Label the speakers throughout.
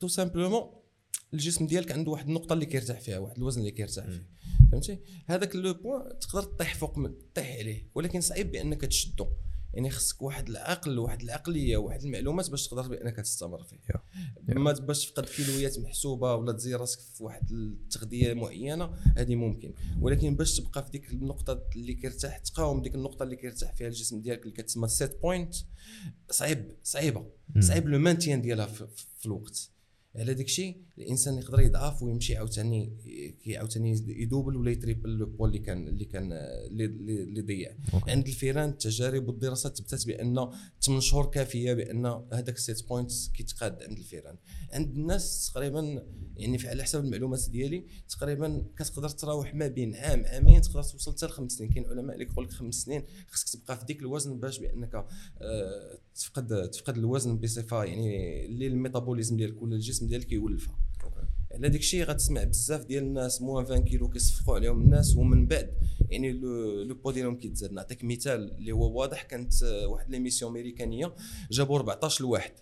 Speaker 1: Tout simplement الجسم ديالك عنده واحد النقطة اللي كيرتاح فيها واحد الوزن اللي كيرتاح فيه. فهمتي؟ هذاك le point تقدر تطيح فوق من تطيح عليه. ولكن صعيب بأنك تشدو. يعني خصك واحد العقل واحد العقلية واحد المعلومات باش تقدر بأنك تستمر فيه. ما باش تفقد كيلويات محسوبة ولا تزيد راسك في واحد التغذية معينة هذه ممكن. ولكن باش تبقى في ديك النقطة اللي كيرتاح تقاوم ديك النقطة اللي كيرتاح فيها الجسم ديالك اللي كتسمى set point صعيب صعيبة. صعيب le maintien ديالها في, في الوقت. على داك الشيء الإنسان يقدر يضعف ويمشي عاوتاني كي عاوتاني ي doubler ولا ي tripler le poids اللي كان اللي كان اللي ضيع. عند الفيران التجارب والدراسات تثبتت بأن 8 شهور كافية بأن هذاك ال set point كيتقاد عند الفيران. عند الناس تقريبا يعني على حسب المعلومات ديالي تقريبا كتقدر تراوح ما بين عام عامين تقدر توصل حتى لخمس سنين. كاين علماء اللي يقول لك خمس سنين خصك تبقى في ديك الوزن باش بأنك آه، تفقد تفقد الوزن بصفة يعني اللي ال métabolisme ديالك ولا الجسم ديالك يولفها على داك الشيء غتسمع بزاف ديال الناس moins 20 كيلو كيصفقوا عليهم الناس ومن بعد يعني le poids ديالهم كيتزاد. نعطيك مثال اللي هو واضح كانت واحد l'émission أمريكانية جابوا 14 لواحد.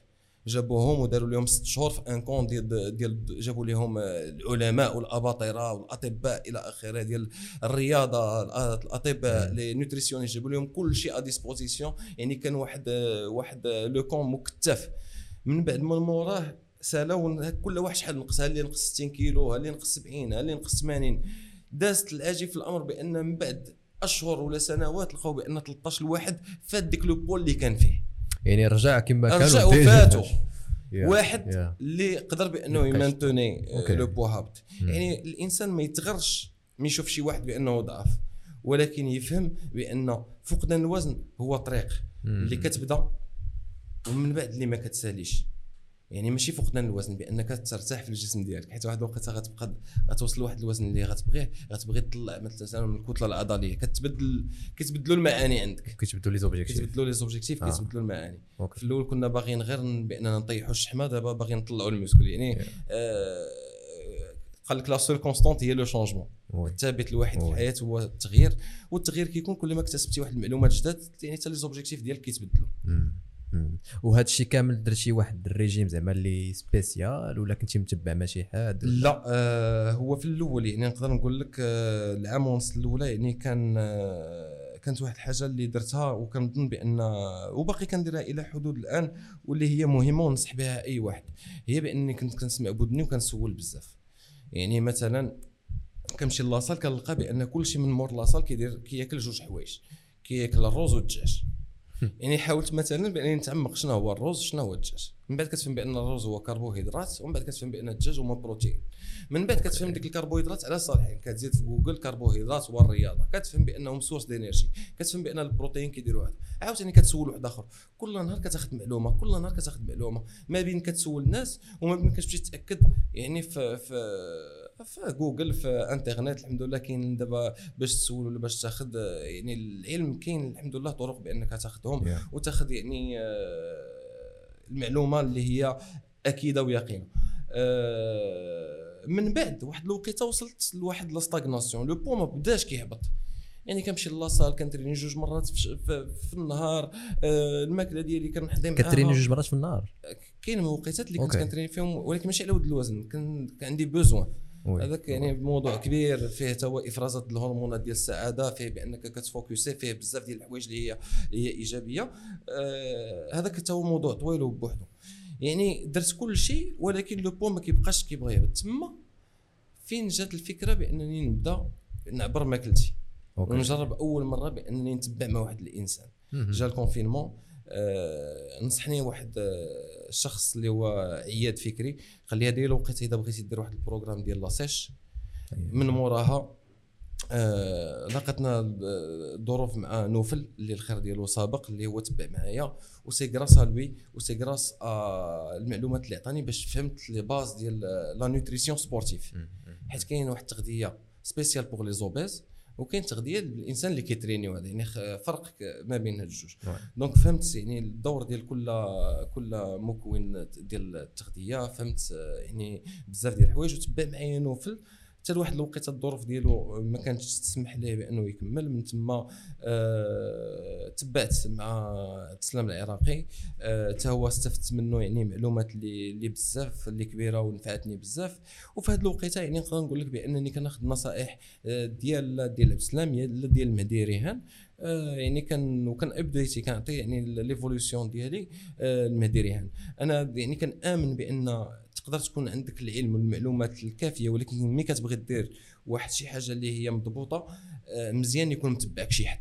Speaker 1: جابوهم وداروا لهم ست شهور في un camp ديال ديال جابوا لهم العلماء والأباطرة والأطباء إلى آخره ديال الرياضة الأطباء les nutritions جابوا لهم كل شيء à disposition يعني كان واحد واحد le camp مكتف. من بعد من موراه سالاو كل واحد شحال نقص؟ هل اللي نقص 60 كيلو؟ هل اللي نقص 70 هل اللي نقص 80 دازت الأجي في الأمر بأن من بعد أشهر ولا سنوات لقاو بأن 13 واحد فات ديك le poids اللي كان فيه.
Speaker 2: يعني رجع كما كان
Speaker 1: رجع وفاتوا واحد yeah. اللي قدر بأنه ي maintenir le poids هابط. يعني الإنسان ما يتغرش ما يشوف شي واحد بأنه ضعف ولكن يفهم بان فقدان الوزن هو طريق اللي كتبدأ ومن بعد اللي ما كتساليش. يعني ماشي فقدان الوزن بأنك ترتاح في الجسم ديالك حيت واحد الوقت غتبقى غتوصل لواحد الوزن اللي غتبغيه غتبغي تطلع مثلا من الكتلة العضليه كتبدل كيتبدلوا المعاني عندك.
Speaker 2: كيتبدلوا les objectifs
Speaker 1: كيتبدلوا les objectifs آه. كيتبدلوا المعاني. OK. في الأول كنا باغيين غير بأننا نطيحوا الشحمة دابا باغيين نطلعوا ال muscle يعني آه قال لك la seule constante هي le changement الثابت الوحيد في الحياة هو التغيير والتغيير كيكون كل ما اكتسبتي واحد المعلومات جداد يعني حتى les objectifs ديالك كيتبدلوا
Speaker 2: وهذا الشيء كامل درتي واحد الريجيم زعما اللي spécial ولا كنتي متبع مع شي حد؟
Speaker 1: لا آه هو في الأول يعني نقدر نقول لك آه العام ونص الأولى يعني كان آه كانت واحد الحاجة اللي درتها وكنظن بأن وباقي كنديرها إلى حدود الآن واللي هي مهمة وننصح بها أي واحد. هي بأني كنت كنسمع بودني وكنسول بزاف. يعني مثلا كنمشي la salle كنلقى بأن كل شيء من مور la salle كيدير كياكل جوج حوايج كياكل الرز والدجاج. يعني حاولت مثلا بأنني نتعمق شنو هو الرز شنو هو الدجاج. من بعد كتفهم بأن الرز هو كربوهيدرات ومن بعد كتفهم بأن الدجاج هو بروتين من بعد كتفهم ديك الكربوهيدرات على صالحين. كتزيد في جوجل كربوهيدرات والرياضة. كتفهم بأنهم source d'énergie كتفهم بأن البروتين كيديروا هذا. عاوتاني كتسول واحد آخر. كل نهار كتاخذ معلومة. كل نهار كتاخذ معلومة. ما بين كتسول الناس وما بين كتمشي تاكد يعني في في في جوجل في انترنت الحمد لله كاين دابا باش تسول ولا باش تاخذ يعني العلم كاين الحمد لله طرق بأنك تاخذهم yeah. وتاخذ يعني آه، المعلومة اللي هي أكيدة ويقينة. آه، من بعد واحد الوقيتة وصلت لواحد la stagnation le poids ما بداش كيهبط. يعني كنمشي la salle كنتريني جوج مرات في, في, في النهار. آه الماكلة ديالي كنحضي معاها.
Speaker 2: كتريني جوج مرات في النهار؟
Speaker 1: كاين وقيتات اللي كنت كنتريني فيهم ولكن ماشي على ود الوزن. كان عندي besoin. هذاك يعني موضوع كبير فيه هو إفرازات الهرمونات ديال السعادة فيه بأنك كتفوكسي فيه بزاف ديال الحوايج اللي هي اللي هي إيجابية. آه هذاك هو موضوع طويل وبوحدو. يعني درت كل شيء ولكن le poids ما كيبقاش كيبغي. تما فين جات الفكرة بأنني نبدأ نعبر ماكلتي؟ ونجرب أول مرة بأنني نتبع مع واحد الإنسان. جا الكونفينمون. نصحني واحد آه الشخص اللي هو عياد فكري قال لي هذه الوقت إذا بغيتي دير واحد البروغرام ديال لاسيش أيوة. من موراها آه لقتنا الظروف مع نوفل اللي الخير ديالو سابق اللي هو تبع معايا وسي غراس لوي وسي غراس المعلومات اللي عطاني باش فهمت les bases ديال la nutrition sportive حيت كاين واحد التغذية spéciale pour les obèses وكاين تغذية للإنسان اللي كيترينيو هذا يعني فرق ما بين هاد الجوج donc فهمت يعني الدور ديال كل كل مكون ديال التغذية فهمت يعني بزاف ديال الحوايج وتبع معايا نوفل حتى لواحد الوقيتة الظروف ديالو ما كانتش تسمح ليه بأنه يكمل من تما آه تبعت مع تسلم العراقي. آه، حتى هو استفدت منه يعني معلومات اللي اللي بزاف اللي كبيرة ونفعتني بزاف. وفي هذه الوقيتة يعني نقدر نقول لك بأنني كناخذ نصائح آه، ديال ديال عبد السلام ديال المهدي ريهان آه، يعني كان وكان أبديتي كنعطي يعني l'évolution ديالي المهدي ريهان أنا يعني كنآمن بأن تقدر تكون عندك العلم والمعلومات الكافية ولكن ملي كتبغي دير واحد شي حاجة اللي هي مضبوطة مزيان يكون متبعك شي حد.